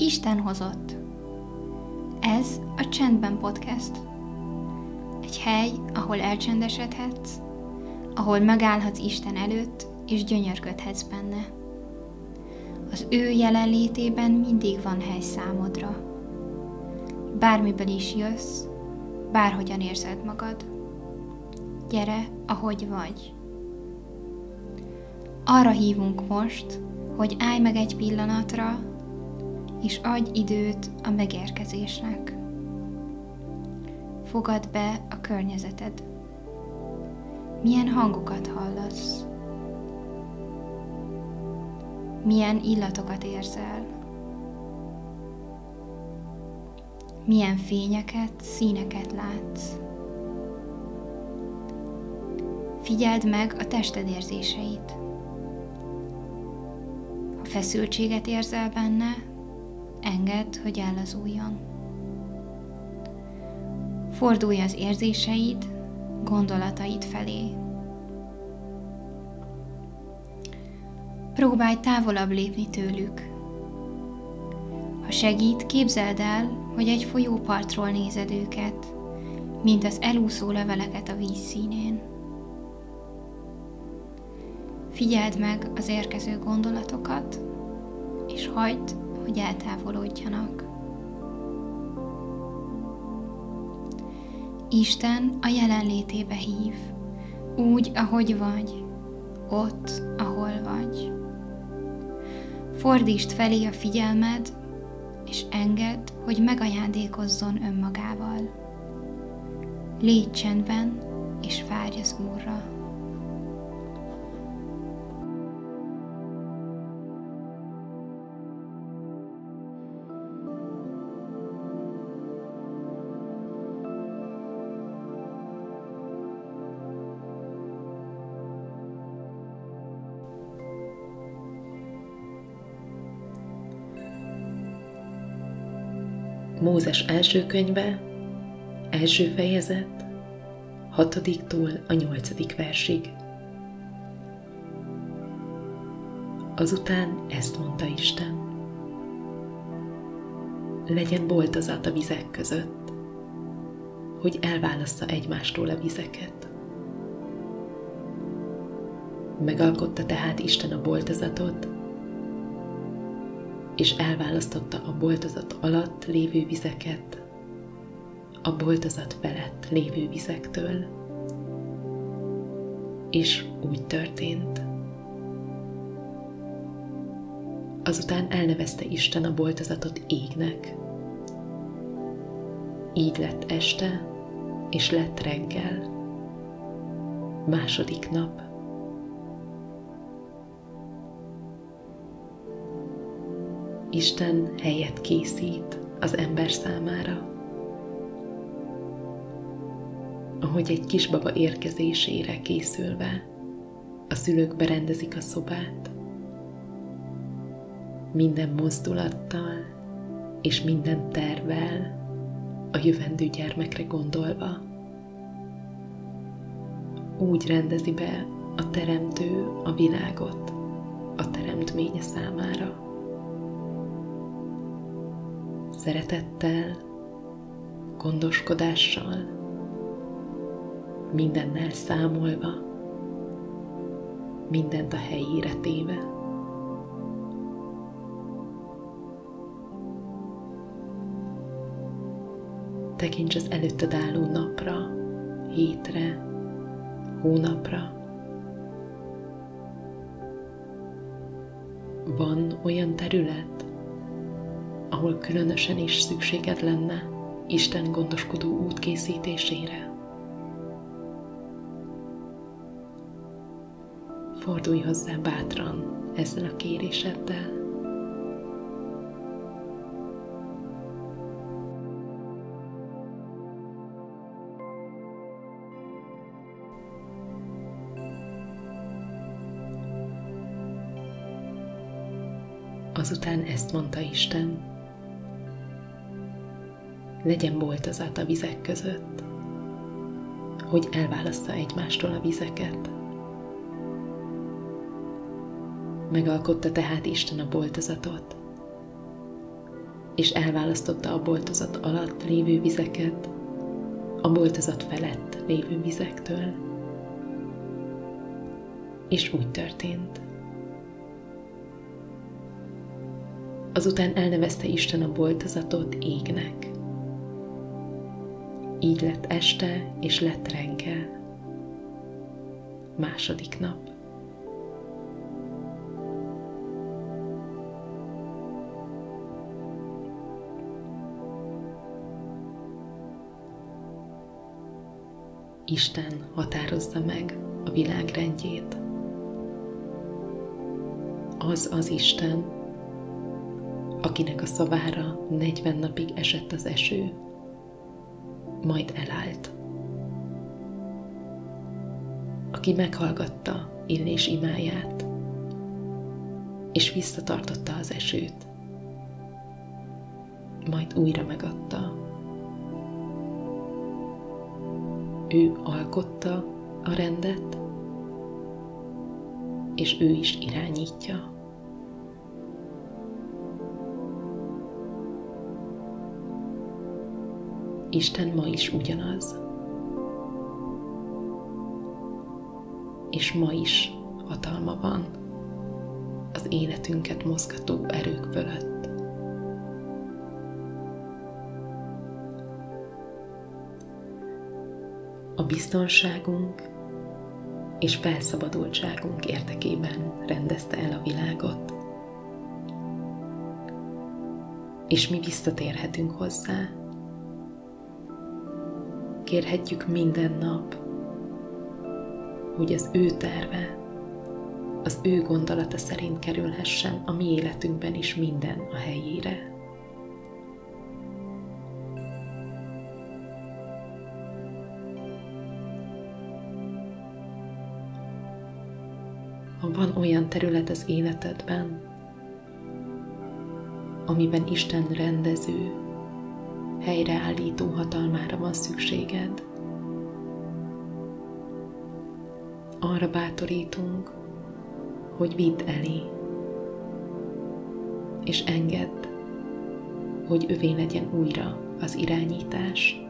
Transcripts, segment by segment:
Isten hozott. Ez a Csendben Podcast. Egy hely, ahol elcsendesedhetsz, ahol megállhatsz Isten előtt, és gyönyörködhetsz benne. Az ő jelenlétében mindig van hely számodra. Bármiből is jössz, bárhogyan érzed magad. Gyere, ahogy vagy. Arra hívunk most, hogy állj meg egy pillanatra, és adj időt a megérkezésnek. Fogad be a környezeted. Milyen hangokat hallasz? Milyen illatokat érzel? Milyen fényeket, színeket látsz? Figyeld meg a tested érzéseit. Ha feszültséget érzel benne, engedd, hogy ellazuljon. Fordulj az érzéseid, gondolataid felé. Próbálj távolabb lépni tőlük. Ha segít, képzeld el, hogy egy folyópartról nézed őket, mint az elúszó leveleket a víz színén. Figyeld meg az érkező gondolatokat, és hagyd, hogy eltávolodjanak. Isten a jelenlétébe hív, úgy, ahogy vagy, ott, ahol vagy. Fordítsd felé a figyelmed, és engedd, hogy megajándékozzon önmagával. Légy csendben, és várj az Úrra. Mózes első könyve, első fejezet, hatodiktól a nyolcadik versig. Azután ezt mondta Isten. Legyen boltozat a vizek között, hogy elválassza egymástól a vizeket. Megalkotta tehát Isten a boltozatot, és elválasztotta a boltozat alatt lévő vizeket a boltozat felett lévő vizektől. És úgy történt. Azután elnevezte Isten a boltozatot égnek. Így lett este, és lett reggel. Második nap. Isten helyet készít az ember számára. Ahogy egy kisbaba érkezésére készülve, a szülők berendezik a szobát, minden mozdulattal és minden tervel a jövendő gyermekre gondolva. Úgy rendezi be a teremtő a világot a teremtménye számára szeretettel, gondoskodással, mindennel számolva, mindent a helyére téve. Tekints az előtted álló napra, hétre, hónapra. Van olyan terület, ahol különösen is szükséged lenne Isten gondoskodó út készítésére. Fordulj hozzá bátran ezzel a kéréseddel. Azután ezt mondta Isten, legyen boltozat a vizek között, hogy elválassza egymástól a vizeket. Megalkotta tehát Isten a boltozatot, és elválasztotta a boltozat alatt lévő vizeket a boltozat felett lévő vizektől. És úgy történt. Azután elnevezte Isten a boltozatot égnek. Így lett este, és lett reggel. Második nap. Isten határozza meg a világ rendjét. Az az Isten, akinek a szavára 40 napig esett az eső, majd elállt. Aki meghallgatta Illés imáját, és visszatartotta az esőt, majd újra megadta. Ő alkotta a rendet, és ő is irányítja. Isten ma is ugyanaz. És ma is hatalma van az életünket mozgató erők fölött. A biztonságunk és felszabadultságunk érdekében rendezte el a világot. És mi visszatérhetünk hozzá kérhetjük minden nap, hogy az ő terve, az ő gondolata szerint kerülhessen a mi életünkben is minden a helyére. Ha van olyan terület az életedben, amiben Isten rendező, helyreállító hatalmára van szükséged. Arra bátorítunk, hogy vidd elé, és engedd, hogy övé legyen újra az irányítás.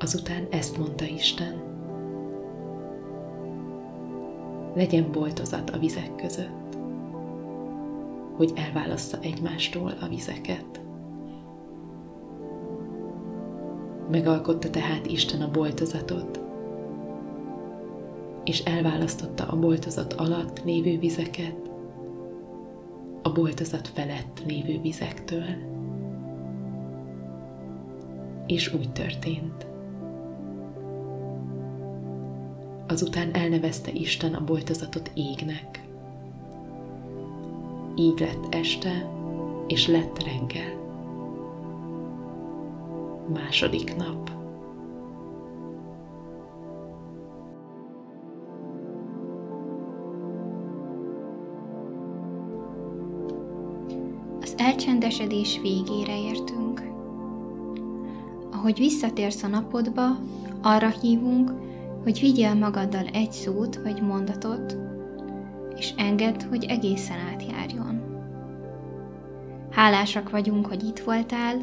Azután ezt mondta Isten. Legyen boltozat a vizek között, hogy elválassza egymástól a vizeket. Megalkotta tehát Isten a boltozatot, és elválasztotta a boltozat alatt lévő vizeket a boltozat felett lévő vizektől. És úgy történt. Azután elnevezte Isten a boltozatot égnek. Így lett este, és lett reggel. Második nap. Az elcsendesedés végére értünk. Ahogy visszatérsz a napodba, arra hívunk, hogy vigyél magaddal egy szót vagy mondatot, és engedd, hogy egészen átjárjon. Hálásak vagyunk, hogy itt voltál,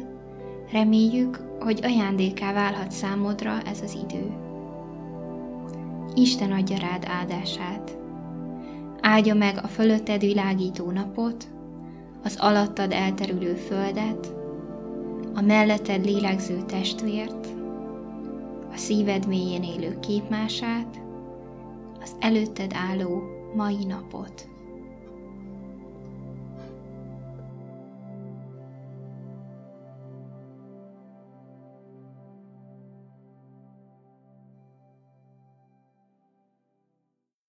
reméljük, hogy ajándéká válhat számodra ez az idő. Isten adja rád áldását. Áldja meg a fölötted világító napot, az alattad elterülő földet, a melletted lélegző testvért, szíved mélyén élő képmását, az előtted álló mai napot.